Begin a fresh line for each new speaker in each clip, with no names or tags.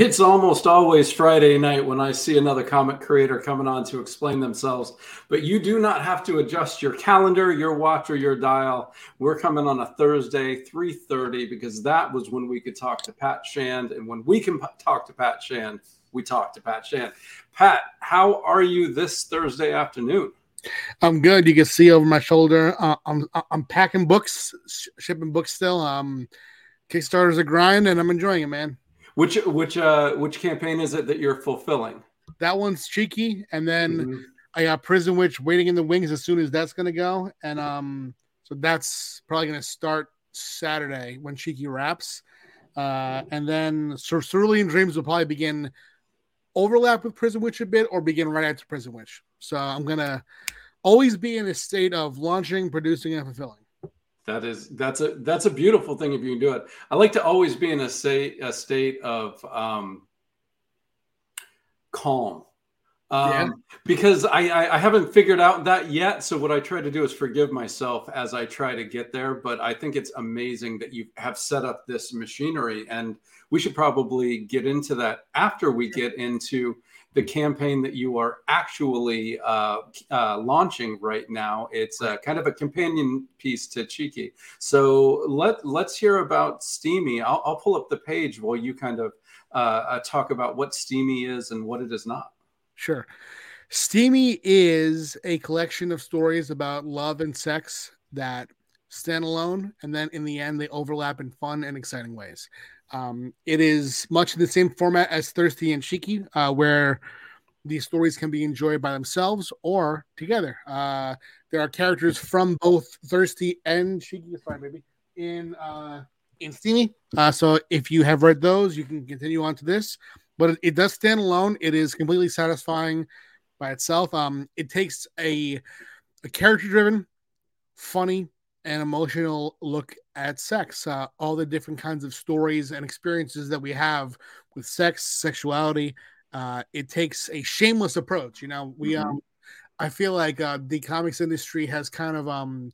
It's almost always Friday night when I see another comic creator coming on to explain themselves. But you do not have to adjust your calendar, your watch, or your dial. We're coming on a Thursday, 3:30, because that was when we could talk to Pat Shand. And when we can talk to Pat Shand, we talk to Pat Shand. Pat, how are you this Thursday afternoon?
I'm good. You can see over my shoulder. Uh, I'm I'm packing books, sh- shipping books still. Um, Kickstarter's a grind, and I'm enjoying it, man.
Which which uh which campaign is it that you're fulfilling?
That one's cheeky, and then
Mhm.
I got Prison Witch waiting in the wings as soon as that's gonna go, and um, so that's probably gonna start Saturday when Cheeky wraps, uh, and then Cer- Cerulean Dreams will probably begin overlap with Prison Witch a bit, or begin right after Prison Witch. So I'm gonna always be in a state of launching, producing, and fulfilling.
That is that's a that's a beautiful thing if you can do it. I like to always be in a state a state of um, calm. Um,
Yeah.
because I, I I haven't figured out that yet. So what I try to do is forgive myself as I try to get there. But I think it's amazing that you have set up this machinery, and we should probably get into that after we get into the campaign that you are actually uh, uh, launching right now. It's uh, kind of a companion piece to Cheeky. So let let's hear about Steamy. I'll, I'll pull up the page while you kind of uh, uh, talk about what Steamy is and what it is not.
Sure. Steamy is a collection of stories about love and sex that stand alone, and then in the end, they overlap in fun and exciting ways. Um, it is much in the same format as Thirsty and Cheeky, uh, where these stories can be enjoyed by themselves or together. Uh, there are characters from both Thirsty and Cheeky, sorry, baby, in uh, in Steamy. Uh, so if you have read those, you can continue on to this. But it, it does stand alone. It is completely satisfying by itself. Um, it takes a a character driven, funny, and emotional look at sex. Uh, all the different kinds of stories and experiences that we have with sex, sexuality. Uh, it takes a shameless approach. You know, we
Mhm.
um, I feel like uh, the comics industry has kind of um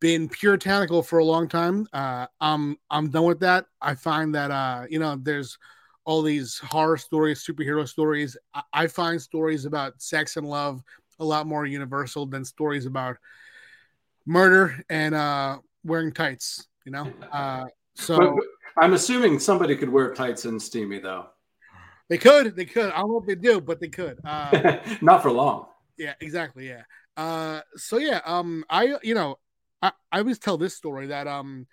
been puritanical for a long time. Uh, I'm I'm done with that. I find that uh, you know, there's all these horror stories, superhero stories. I, I find stories about sex and love a lot more universal than stories about murder and uh, wearing tights. You know, uh, so
But- but I'm assuming somebody could wear tights in Steamy though,
they could, they could. I don't know if they do, but they could. Uh,
not for long.
yeah exactly yeah uh so yeah um i you know i i always tell this story that um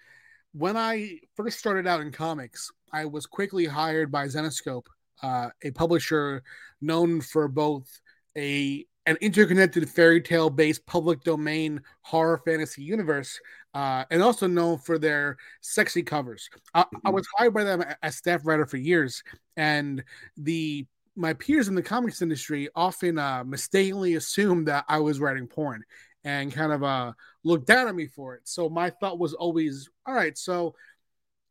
when i first started out in comics i was quickly hired by Zenescope uh a publisher known for both a an interconnected fairy tale based public domain horror fantasy universe uh, and also known for their sexy covers. I, I was hired by them as staff writer for years, and the my peers in the comics industry often uh, mistakenly assumed that I was writing porn and kind of uh, looked down on me for it. So my thought was always, all right, so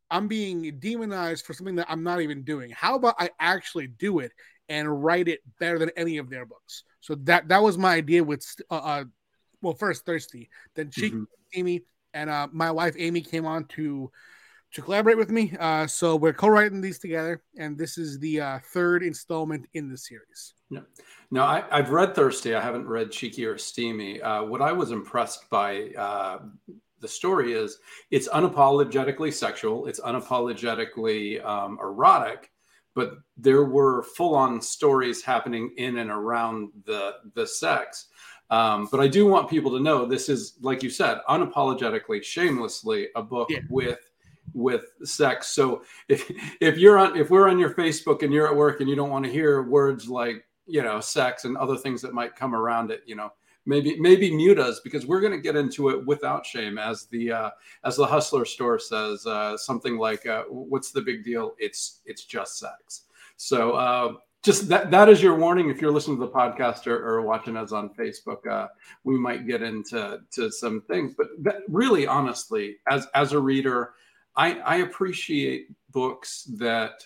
I'm being demonized for something that I'm not even doing. How about I actually do it and write it better than any of their books? So that that was my idea with, uh, uh well, first Thirsty, then Cheek,
Mhm.
Amy, and uh, my wife Amy came on to to collaborate with me. Uh, so we're co-writing these together, and this is the uh, third installment in the series.
Yeah. No, I, have read Thirsty. I haven't read Cheeky or Steamy. Uh, what I was impressed by uh, the story is it's unapologetically sexual. It's unapologetically um, erotic, but there were full-on stories happening in and around the the sex. Um, but I do want people to know this is, like you said, unapologetically, shamelessly a book yeah. with with sex. So if if you're on if we're on your Facebook and you're at work and you don't want to hear words like you know sex and other things that might come around it, you know maybe maybe mute us because we're going to get into it without shame as the uh, as the hustler store says uh, something like uh, what's the big deal? It's it's just sex. So uh, just that that is your warning. If you're listening to the podcast or, or watching us on facebook uh, we might get into to some things. But that, really honestly as as a reader i i appreciate books that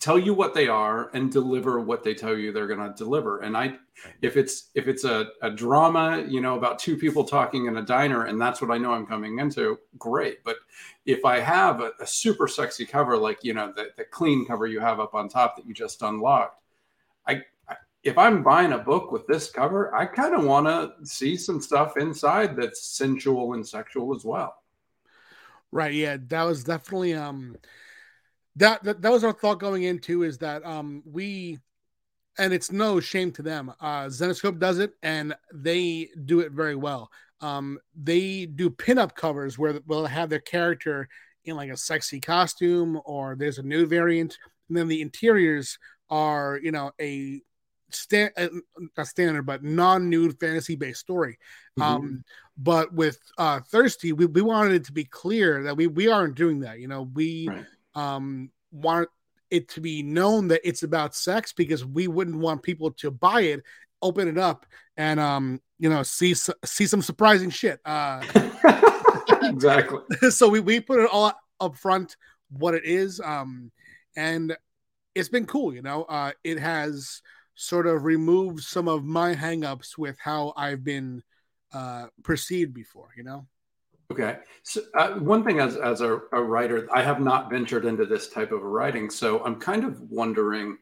tell you what they are and deliver what they tell you they're going to deliver. And i if it's if it's a, a drama you know about two people talking in a diner and that's what i know i'm coming into great. But if i have a, a super sexy cover like you know the, the clean cover you have up on top that you just unlocked i, I if i'm buying a book with this cover i kind of want to see some stuff inside that's sensual and sexual as well.
Right yeah that was definitely um that, that that was our thought going into is that um we and it's no shame to them. Uh, Zenescope does it, and they do it very well. Um, they do pinup covers where they'll have their character in like a sexy costume, or there's a nude variant, and then the interiors are, you know, a stand standard but non-nude fantasy-based story. Mm-hmm. Um, but with uh, Thirsty, we, we wanted it to be clear that we we aren't doing that. You know, we right. Um want it to be known that it's about sex because we wouldn't want people to buy it, open it up, and um, you know, see see some surprising shit. Uh,
exactly.
so we we put it all up front what it is, um, and it's been cool. You know, uh, it has sort of removed some of my hangups with how I've been uh, perceived before. You know.
Okay. So uh, one thing as, as a, a, writer, I have not ventured into this type of writing. So I'm kind of wondering,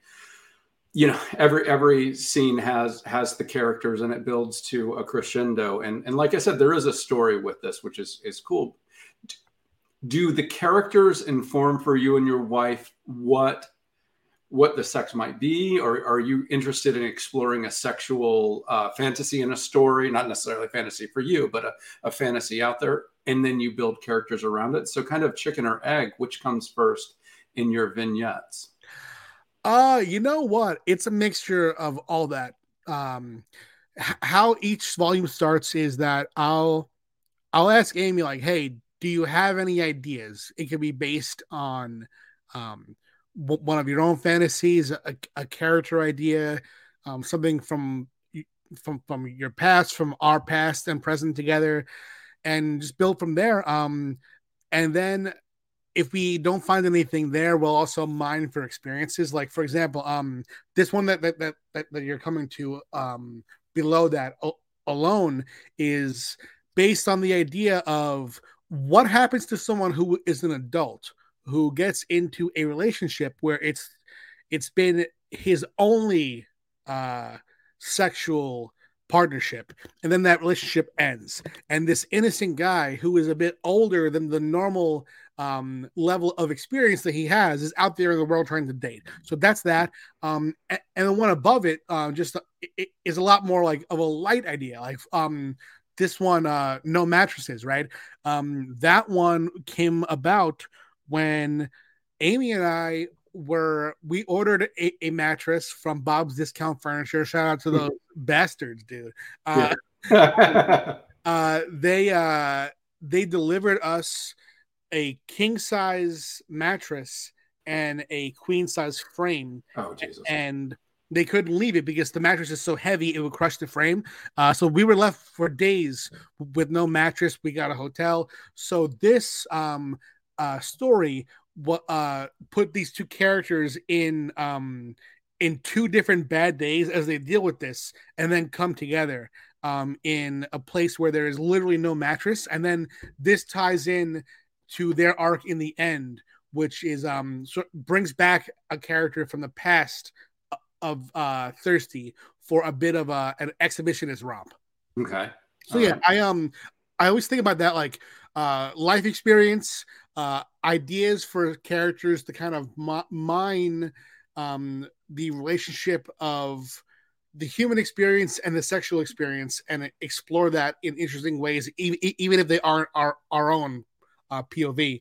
you know, every every scene has has the characters and it builds to a crescendo. And and like I said, there is a story with this, which is is cool. Do the characters inform for you and your wife what what the sex might be, or are you interested in exploring a sexual uh, fantasy in a story? Not necessarily fantasy for you, but a, a fantasy out there and then you build characters around it. So kind of chicken or egg, which comes first in your vignettes?
Uh, you know what? It's a mixture of all that. Um how each volume starts is that I'll I'll ask Amy like, "Hey, do you have any ideas?" It could be based on um one of your own fantasies, a, a character idea, um, something from from from your past, from our past and present together and just build from there. Um, and then if we don't find anything there, we'll also mine for experiences. Like for example, um, this one that that that that, you're coming to um below that o- alone is based on the idea of what happens to someone who is an adult who gets into a relationship where it's it's been his only uh sexual partnership and then that relationship ends. And this innocent guy who is a bit older than the normal um, level of experience that he has is out there in the world trying to date. So that's that. Um, and, and the one above it uh, just it is a lot more like of a light idea like um this one uh no mattresses right? Um that one came about when amy and i were we ordered a, a, mattress from Bob's Discount Furniture. Shout out to those bastards, dude. Uh, yeah. uh, they uh, they delivered us a king size mattress and a queen size frame.
Oh Jesus!
And they couldn't leave it because the mattress is so heavy it would crush the frame. Uh, so we were left for days with no mattress. We got a hotel. So this um, uh, story what uh put these two characters in um in two different bad days as they deal with this and then come together um in a place where there is literally no mattress and then this ties in to their arc in the end, which is um so brings back a character from the past of uh Thirsty for a bit of a, an exhibitionist romp.
Okay.
So All yeah, right. I um I always think about that like uh life experience, uh ideas for characters to kind of mine um the relationship of the human experience and the sexual experience and explore that in interesting ways even, even if they aren't our, our own uh, pov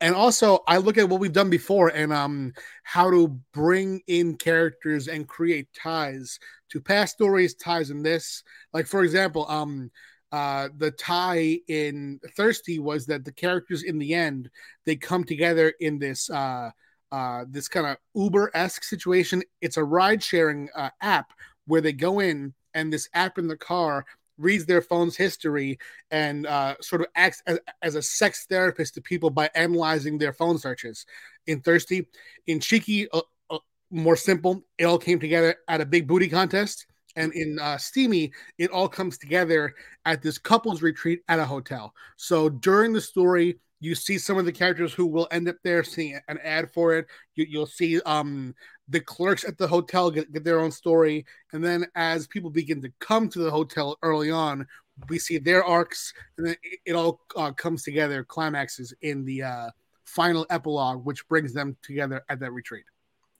and also i look at what we've done before and um how to bring in characters and create ties to past stories ties in this. Like for example um uh the tie in thirsty was that the characters in the end they come together in this uh uh this kind of uber-esque situation it's a ride sharing uh, app where they go in and this app in the car reads their phone's history and uh, sort of acts as, as, a sex therapist to people by analyzing their phone searches. In Thirsty, in Cheeky, uh, uh, more simple, it all came together at a big booty contest. And in uh, Steamy, it all comes together at this couples retreat at a hotel. So during the story, you see some of the characters who will end up there seeing an ad for it. You, will see um, the clerks at the hotel get, get their own story. And then as people begin to come to the hotel early on, we see their arcs, and then it, it all uh, comes together, climaxes in the uh, final epilogue, which brings them together at that retreat.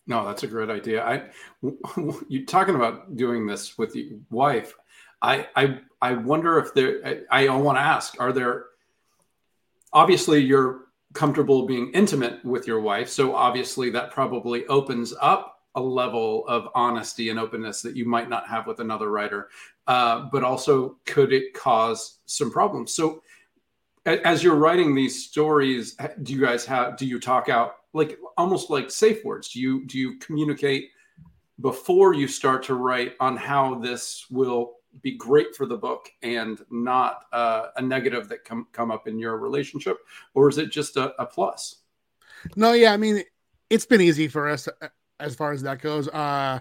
No, that's a great idea. I, you talking about doing this with your wife. I, I, I wonder if there. I, I want to ask: Are there? Obviously, you're comfortable being intimate with your wife. So obviously that probably opens up a level of honesty and openness that you might not have with another writer. Uh, but also, could it cause some problems? So, as you're writing these stories, do you guys have? Do you talk out like almost like safe words? Do you do you communicate before you start to write on how this will be great for the book and not uh, a negative that come come up in your relationship, or is it just a, a plus?
No, yeah, I mean it's been easy for us uh, as far as that goes. Uh,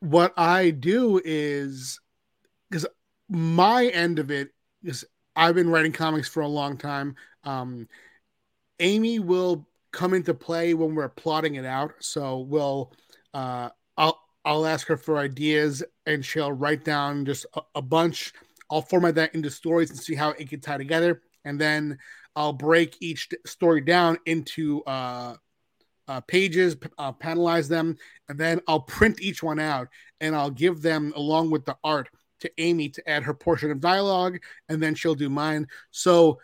what I do is because my end of it is I've been writing comics for a long time. Um, Amy will come into play when we're plotting it out, so we'll uh, I'll I'll ask her for ideas and she'll write down just a, a, bunch. I'll format that into stories and see how it can tie together. And then I'll break each story down into uh, uh, pages, uh, panelize them, and then I'll print each one out and I'll give them along with the art to Amy to add her portion of dialogue, and then she'll do mine. So,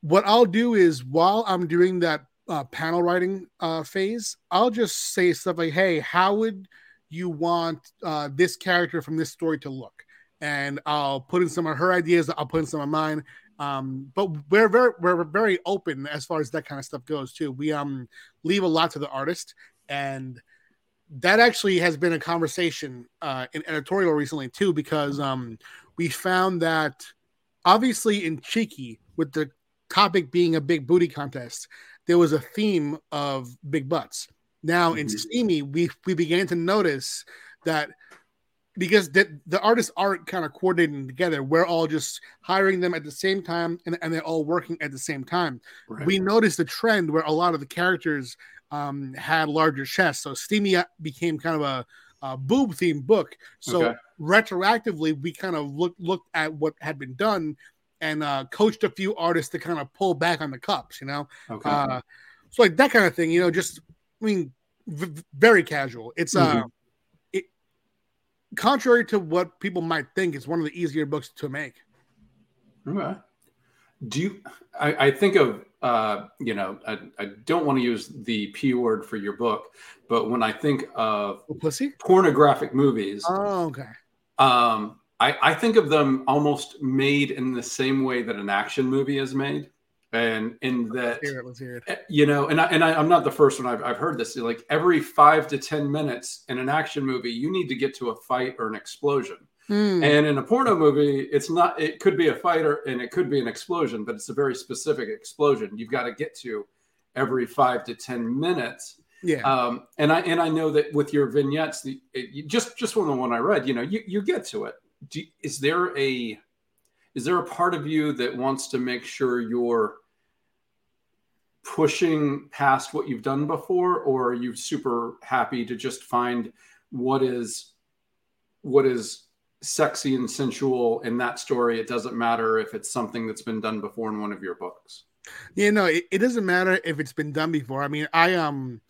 what I'll do is while I'm doing that uh, panel writing uh, phase, I'll just say stuff like, "Hey, how would you want uh, this character from this story to look. And I'll put in some of her ideas. I'll put in some of mine. Um, but we're very we're very open as far as that kind of stuff goes too. We um leave a lot to the artist, and that actually has been a conversation uh, in editorial recently too, because um we found that obviously in Cheeky with the topic being a big booty contest, there was a theme of big butts now mm-hmm. in Steamy, we we began to notice that because the, the artists aren't kind of coordinating together, we're all just hiring them at the same time and, and they're all working at the same time. Right. We noticed a trend where a lot of the characters um, had larger chests. So Steamy became kind of a, a boob themed book. So okay. retroactively, we kind of looked looked at what had been done and uh, coached a few artists to kind of pull back on the cups, you know? Okay. Uh, so like that kind of thing, you know, just I mean, v- very casual. It's uh, mm-hmm. uh, it contrary to what people might think, it's one of the easier books to make.
Okay. Do you? I, I think of uh, you know, I, I don't want to use the p word for your book, but when I think of
pussy
pornographic movies,
oh okay.
Um, I, I think of them almost made in the same way that an action movie is made. And in that
let's hear it, let's hear it. Eh,
you know and, I, and I, am not the first one. I've, I've heard this like every five to ten minutes in an action movie you need to get to a fight or an explosion. Hmm. and in a porno movie it's not it could be a fighter and it could be an explosion but it's a very specific explosion. You've got to get to every five to ten minutes.
Yeah.
Um, and i and i know that with your vignettes the, it, just just from the one i read you know you, you get to it Do, is there a is there a part of you that wants to make sure you're pushing past what you've done before, or are you super happy to just find what is what is sexy and sensual in that story? It doesn't matter if it's something that's been done before in one of your books.
Yeah, no, it, it doesn't matter if it's been done before. I mean, I um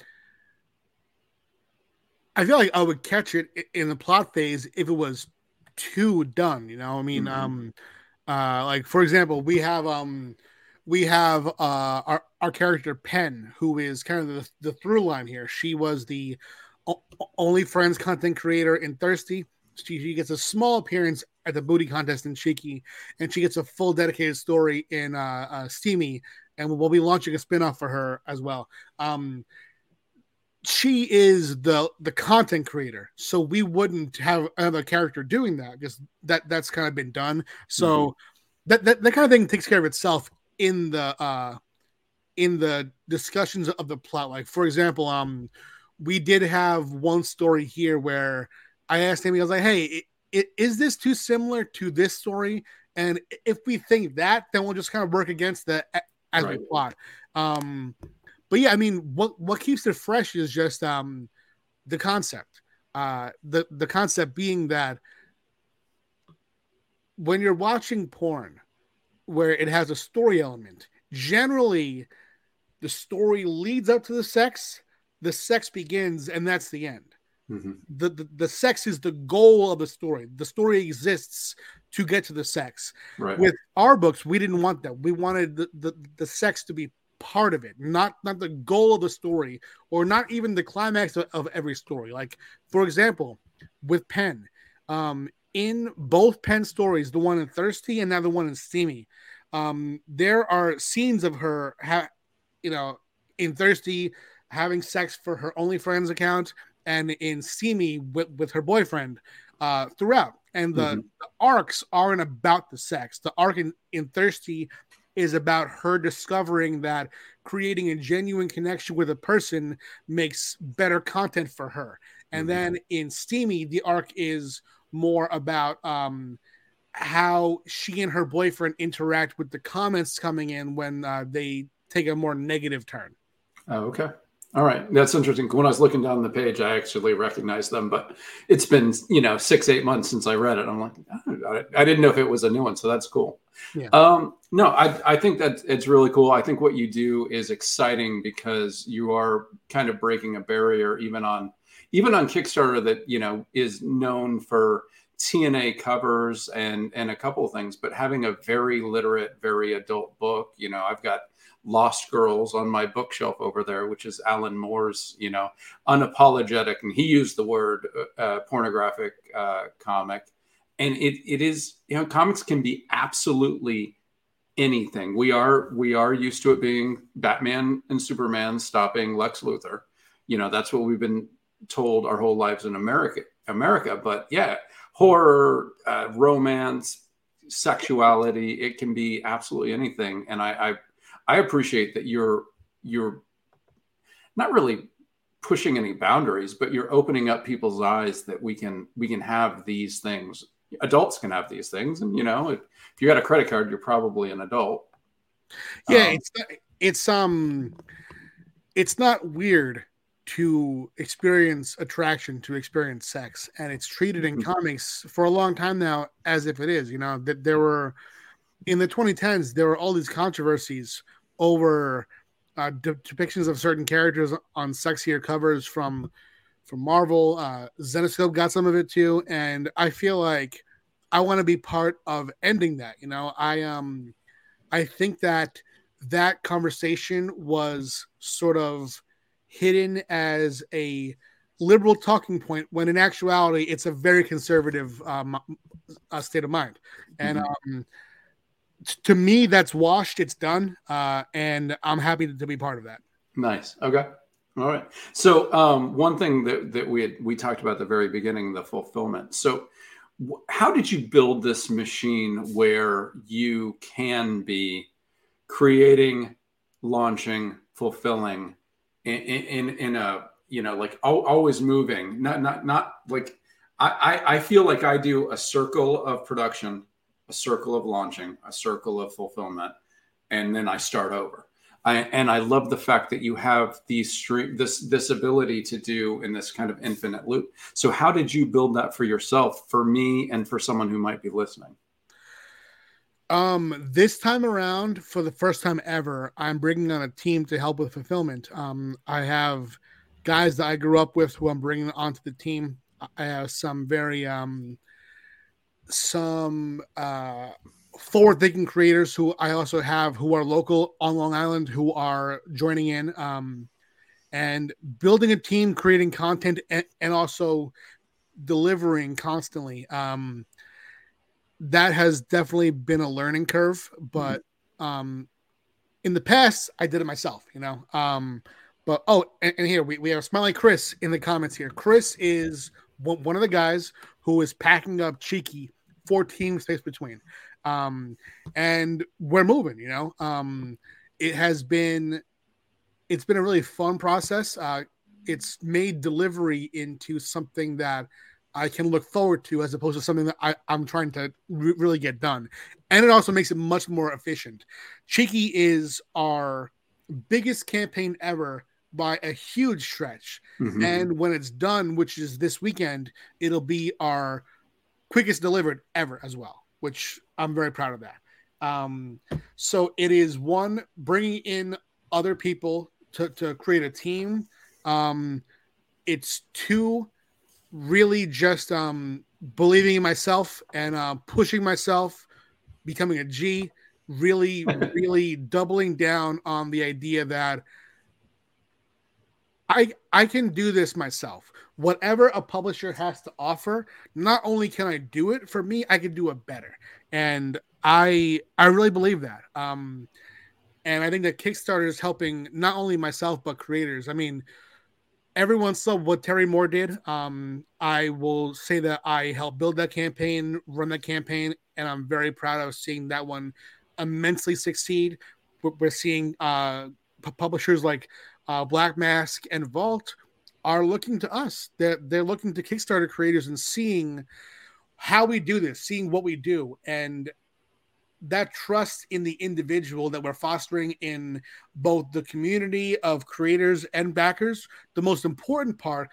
I feel like I would catch it in the plot phase if it was too done, you know. I mean, mm-hmm. um uh like for example, we have um we have uh our our character Pen, who is kind of the, the through line here. She was the o- only friends content creator in Thirsty. She, she, gets a small appearance at the booty contest in Cheeky, and she gets a full dedicated story in uh, uh, Steamy, and we'll be launching a spin-off for her as well. Um, she is the the content creator, so we wouldn't have another character doing that because that that's kind of been done. So mm-hmm. that, that that kind of thing takes care of itself in the uh in the discussions of the plot. Like for example, um, we did have one story here where I asked him, I was like, "Hey, it, it, is this too similar to this story?" And if we think that, then we'll just kind of work against the as right. we plot. Um, but yeah, I mean, what what keeps it fresh is just um, the concept. Uh, the the concept being that when you're watching porn, where it has a story element, generally the story leads up to the sex, the sex begins, and that's the end. Mm-hmm. The, the, the sex is the goal of the story. The story exists to get to the sex. Right. With our books, we didn't want that. We wanted the, the, the sex to be part of it, not not the goal of the story, or not even the climax of, of every story. Like, for example, with Pen, um, in both Pen stories, the one in Thirsty and now the one in Steamy, um, there are scenes of her, ha- you know, in Thirsty having sex for her OnlyFriends account and in Steamy with, with her boyfriend uh, throughout. And the, mm-hmm. the, arcs aren't about the sex. The arc in, in Thirsty is about her discovering that creating a genuine connection with a person makes better content for her. And mm-hmm. then in Steamy, the arc is more about um, how she and her boyfriend interact with the comments coming in when uh, they take a more negative turn.
Oh, okay. All right, that's interesting. When I was looking down the page, I actually recognized them, but it's been you know six eight months since I read it. I'm like, oh, I didn't know if it was a new one, so that's cool. Yeah. Um, no, I I think that it's really cool. I think what you do is exciting because you are kind of breaking a barrier, even on even on Kickstarter that you know is known for TNA covers and and a couple of things, but having a very literate, very adult book. You know, I've got Lost Girls on my bookshelf over there, which is Alan Moore's, you know, unapologetic, and he used the word uh, uh, pornographic uh, comic. And it it is, you know, comics can be absolutely anything. We are we are used to it being Batman and Superman stopping Lex Luthor. You know, that's what we've been told our whole lives in America. America, but yeah, horror, uh, romance, sexuality, it can be absolutely anything. And I, I I appreciate that you're you're not really pushing any boundaries, but you're opening up people's eyes that we can we can have these things. Adults can have these things, and you know, if, if you got a credit card, you're probably an adult.
Yeah, um, it's it's um, it's not weird to experience attraction, to experience sex, and it's treated in mm-hmm. comics for a long time now as if it is. You know that there were in the 2010s, there were all these controversies over uh, de- depictions of certain characters on sexier covers from from Marvel. Uh, Zenescope got some of it too, and I feel like I want to be part of ending that. You know, I um, I think that that conversation was sort of hidden as a liberal talking point when in actuality it's a very conservative um, uh, state of mind and mm-hmm. um, to me, that's washed. It's done, uh, and I'm happy to, to be part of that.
Nice. Okay. All right. So um, one thing that, that we had, we talked about at the very beginning, the fulfillment. So w- how did you build this machine where you can be creating, launching, fulfilling in, in, in a, you know, like always moving, not, not, not like I, I feel like I do a circle of production a circle of launching, a circle of fulfillment, and then I start over. I, and I love the fact that you have these stream this this ability to do in this kind of infinite loop. So how did you build that for yourself, for me, and for someone who might be listening?
Um, this time around, for the first time ever, I'm bringing on a team to help with fulfillment. Um, I have guys that I grew up with who I'm bringing onto the team. I have some very um, some uh forward thinking creators who I also have who are local on Long Island who are joining in um, and building a team, creating content, and, and also delivering constantly. Um, that has definitely been a learning curve, but um, in the past, I did it myself, you know. Um, but oh, and, and here we, we have Smiley Chris in the comments here. Chris is one of the guys who is packing up Cheeky 14 space between. Um, and we're moving, you know. Um, it has been it's been a really fun process. Uh, it's made delivery into something that I can look forward to as opposed to something that I, am trying to re- really get done. And it also makes it much more efficient. Cheeky is our biggest campaign ever by a huge stretch. Mm-hmm. And when it's done, which is this weekend, it'll be our quickest delivered ever as well, which I'm very proud of that. Um, so it is one bringing in other people to, to create a team. Um, it's two really just um, believing in myself and uh, pushing myself, becoming a G, really, really doubling down on the idea that I I can do this myself whatever a publisher has to offer, not only can I do it for me, I can do it better. And I I really believe that. Um, and I think that Kickstarter is helping not only myself but creators. I mean, everyone saw what Terry Moore did. Um, I will say that I helped build that campaign, run that campaign, and I'm very proud of seeing that one immensely succeed. We're seeing uh, publishers like uh, Black Mask and Vault are looking to us. They're, they're looking to Kickstarter creators and seeing how we do this, seeing what we do. And that trust in the individual that we're fostering in both the community of creators and backers. The most important part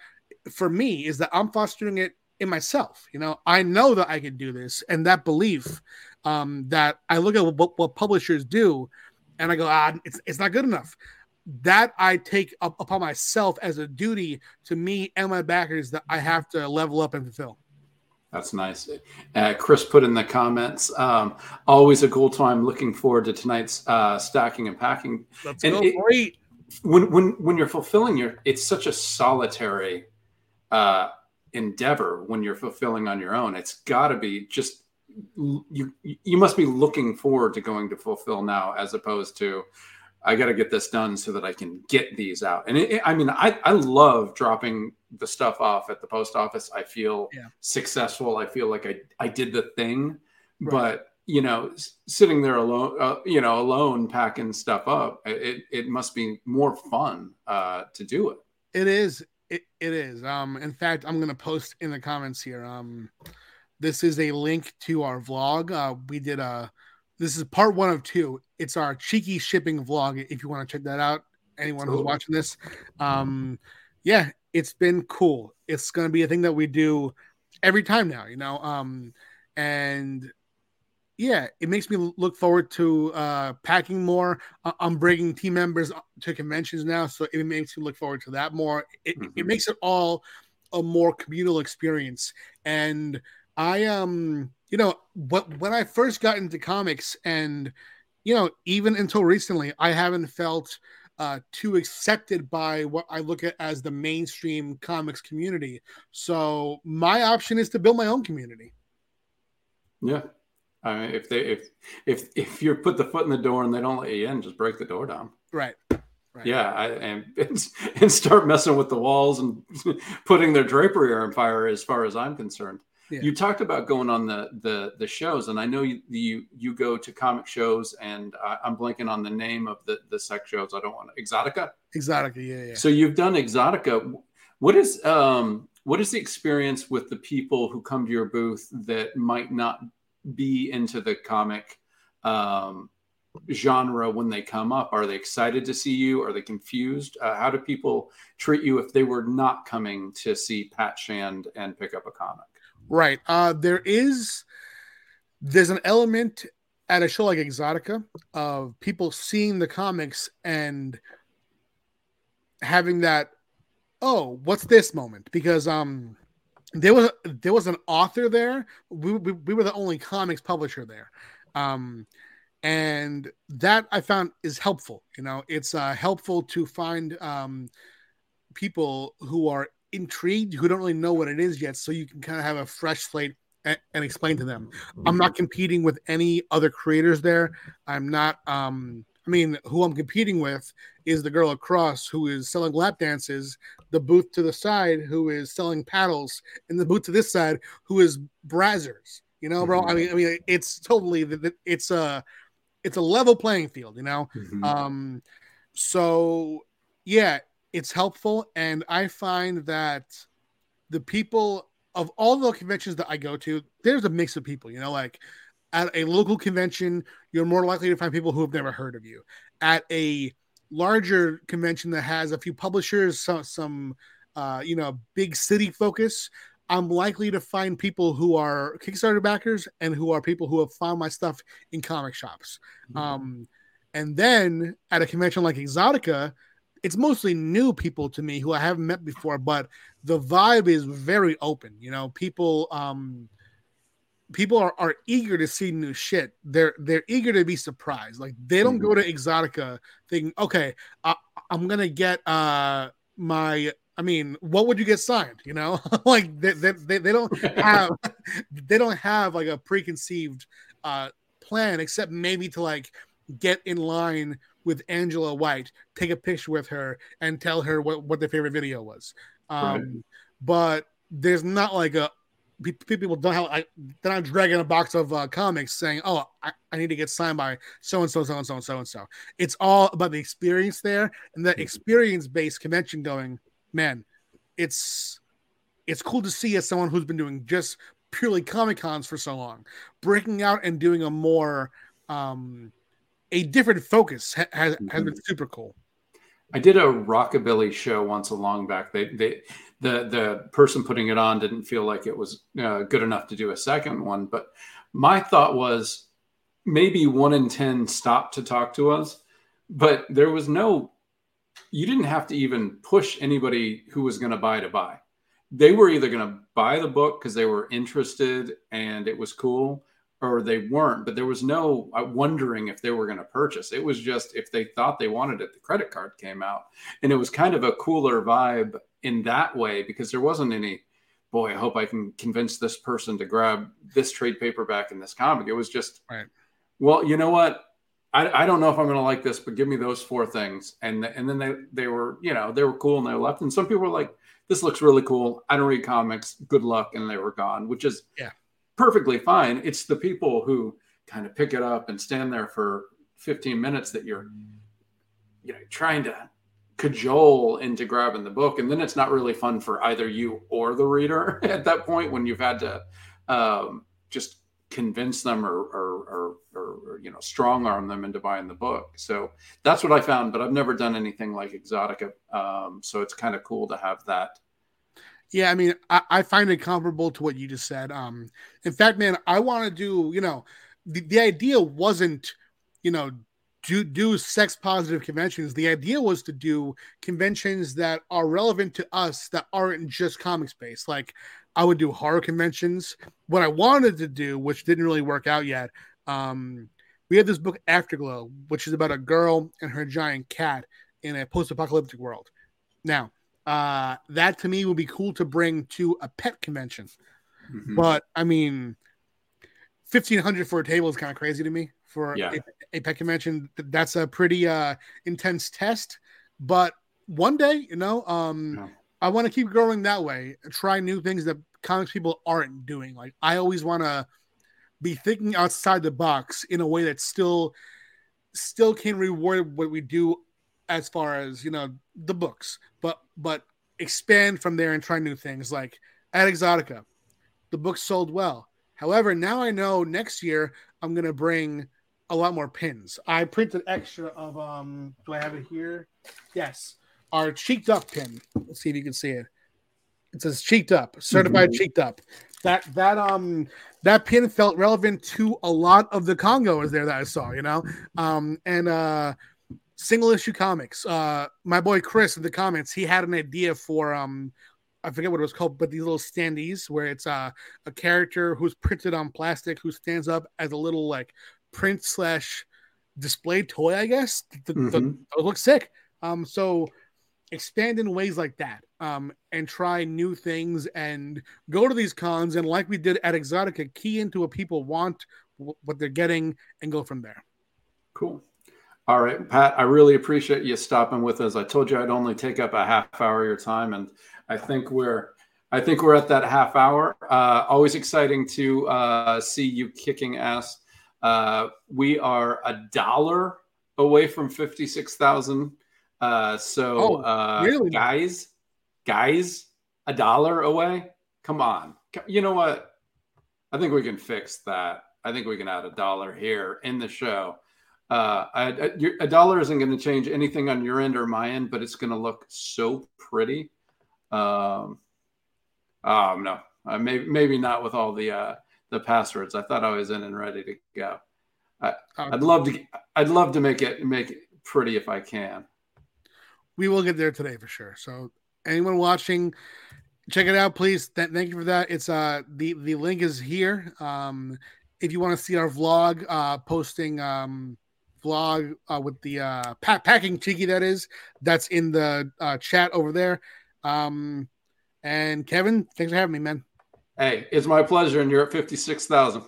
for me is that I'm fostering it in myself. You know, I know that I can do this, and that belief um, that I look at what, what publishers do, and I go, ah, it's, it's not good enough that I take up upon myself as a duty to me and my backers that I have to level up and fulfill.
That's nice. Uh, Chris put in the comments. Um, always a cool time. Looking forward to tonight's uh, stacking and packing.
Let's and go it, great.
When when when you're fulfilling your, it's such a solitary uh, endeavor. When you're fulfilling on your own, it's got to be just you. You must be looking forward to going to fulfill now, as opposed to I got to get this done so that I can get these out. And it, it, I mean, I, I love dropping the stuff off at the post office. I feel yeah. successful. I feel like I, I did the thing, right. but you know, sitting there alone, uh, you know, alone packing stuff up, it, it must be more fun uh, to do it.
It is. It, it is. Um, in fact, I'm going to post in the comments here. Um, this is a link to our vlog. Uh, we did a, this is part one of two. It's our cheeky shipping vlog. If you want to check that out, anyone cool. who's watching this, um, yeah, it's been cool. It's going to be a thing that we do every time now, you know. Um, and yeah, it makes me look forward to uh, packing more. I'm bringing team members to conventions now, so it makes me look forward to that more. It, mm-hmm. it makes it all a more communal experience. And I um you know, what when I first got into comics, and you know, even until recently, I haven't felt uh, too accepted by what I look at as the mainstream comics community. So my option is to build my own community.
Yeah, I mean, if they if if if you put the foot in the door and they don't let you in, just break the door down.
Right. Right.
Yeah, I, and and start messing with the walls and putting their drapery on fire. As far as I'm concerned, yeah. You talked about going on the the the shows, and I know you you you go to comic shows, and uh, I'm blanking on the name of the the sex shows. I don't want to, Exotica.
Exotica, yeah, yeah.
So you've done Exotica. What is um what is the experience with the people who come to your booth that might not be into the comic um genre when they come up? Are they excited to see you? Are they confused? Uh, how do people treat you if they were not coming to see Pat Shand and pick up a comic?
Right. Uh, there is there's an element at a show like Exotica of people seeing the comics and having that oh what's this moment? Because um there was there was an author there. We, we, we were the only comics publisher there. Um and that i found is helpful you know? It's uh helpful to find um people who are intrigued who don't really know what it is yet so you can kind of have a fresh slate and, and explain to them i'm not competing with any other creators there i'm not um I mean, who I'm competing with is the girl across who is selling lap dances, the booth to the side who is selling paddles, and the booth to this side who is brazzers. You know, bro. I mean, I mean, it's totally it's a it's a level playing field. You know, mm-hmm. um, so yeah, it's helpful, and I find that the people of all the conventions that I go to, there's a mix of people. You know, like at a local convention, you're more likely to find people who have never heard of you. At a larger convention that has a few publishers, some, some uh, you know, big city focus, I'm likely to find people who are Kickstarter backers and who are people who have found my stuff in comic shops. Mm-hmm. Um, and then at a convention like Exotica, it's mostly new people to me who I haven't met before, but the vibe is very open. You know, people um, people are, are eager to see new shit. They're they're eager to be surprised. Like they don't mm-hmm. go to Exotica thinking, okay, I, am gonna get uh my. I mean, what would you get signed? You know, like they, they, they don't have they don't have like a preconceived uh plan except maybe to like get in line with Angela White, take a picture with her, and tell her what, what their favorite video was. Um, right. But there's not like a people don't have I, they're not dragging a box of uh, comics saying oh I, I, need to get signed by so and so so and so and so and so it's all about the experience there and the experience based convention going man it's it's cool to see as someone who's been doing just purely comic cons for so long breaking out and doing a more um a different focus ha- has, mm-hmm. has been super cool
I did a rockabilly show once a long back. They they the the person putting it on didn't feel like it was uh, good enough to do a second one. But my thought was maybe one in ten stopped to talk to us, but there was no. You didn't have to even push anybody who was going to buy to buy. They were either going to buy the book because they were interested and it was cool, or they weren't, but there was no uh, wondering if they were going to purchase. It was just if they thought they wanted it, the credit card came out. And it was kind of a cooler vibe in that way because there wasn't any, boy, I hope I can convince this person to grab this trade paperback in this comic. It was just, right. well, you know what? I, I don't know if I'm going to like this, but give me those four things. And, and then they, they were, you know, they were cool and they left. And some people were like, this looks really cool. I don't read comics. Good luck. And they were gone, which is,
yeah
perfectly fine. It's the people who kind of pick it up and stand there for 15 minutes that you're, you know, trying to cajole into grabbing the book. And then it's not really fun for either you or the reader at that point when you've had to um, just convince them or, or, or, or, you know, strong arm them into buying the book. So that's what I found, but I've never done anything like Exotica. Um, so it's kind of cool to have that
yeah, I mean, I, I, find it comparable to what you just said. Um, in fact, man, I want to do, you know, the, the idea wasn't, you know, do do sex positive conventions. The idea was to do conventions that are relevant to us that aren't just comics based. Like I would do horror conventions. What I wanted to do, which didn't really work out yet, um, we had this book Afterglow, which is about a girl and her giant cat in a post apocalyptic world. Now, uh, that to me would be cool to bring to a pet convention. Mm-hmm. But I mean, fifteen hundred for a table is kind of crazy to me for yeah. a, a, pet convention. That's a pretty uh, intense test. But one day, you know, um, yeah. I want to keep growing that way. Try new things that comics people aren't doing. Like I always want to be thinking outside the box in a way that still still can reward what we do as far as you know the books, but but expand from there and try new things. Like at Exotica, the book sold well. However, now I know next year I'm gonna bring a lot more pins. I printed extra of um. Do I have it here? Yes, our cheeked up pin. Let's see if you can see it. It says cheeked up, certified mm-hmm. cheeked up. That that um that pin felt relevant to a lot of the Congos there that I saw. You know, um and uh single issue comics. Uh, my boy Chris in the comments, he had an idea for um I forget what it was called, but these little standees where it's uh, a character who's printed on plastic who stands up as a little like print slash display toy, I guess. The, mm-hmm. the, it looks sick. Um, so expand in ways like that um, and try new things and go to these cons and like we did at Exxxotica, key into what people want, what they're getting, and go from there.
Cool. All right, Pat, I really appreciate you stopping with us. I told you I'd only take up a half hour of your time, and I think we're I think we're at that half hour. Uh, always exciting to uh, see you kicking ass. Uh, we are a dollar away from fifty six thousand. Uh, so, oh, uh, really? guys, guys, a dollar away. Come on, you know what? I think we can fix that. I think we can add a dollar here in the show. Uh, a dollar isn't going to change anything on your end or my end, but it's going to look so pretty um, oh no, uh, maybe maybe not with all the uh, the passwords. I thought I was in and ready to go. I, would love to. I'd love to make it make it pretty if I can.
We will get there today for sure. So anyone watching, check it out, please. Th- thank you for that. It's uh the the link is here. Um, if you want to see our vlog, uh, posting um vlog uh, with the uh packing cheeky that is that's in the uh, chat over there um, and Kevin, thanks for having me, man.
Hey, it's my pleasure. And you're at 56,000.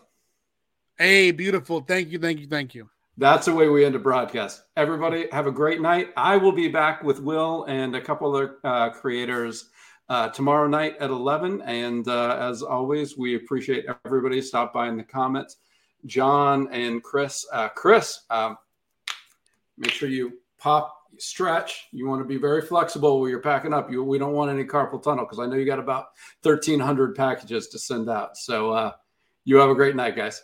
Hey, beautiful. Thank you. Thank you. Thank you.
That's the way we end a broadcast. Everybody, have a great night. I will be back with Will and a couple other uh, creators uh, tomorrow night at 11. And uh, as always, we appreciate everybody stop by in the comments. John and Chris. Uh, Chris, um, make sure you pop stretch. You want to be very flexible when you're packing up. You, we don't want any carpal tunnel because I know you got about 1,300 packages to send out. So uh, you have a great night, guys.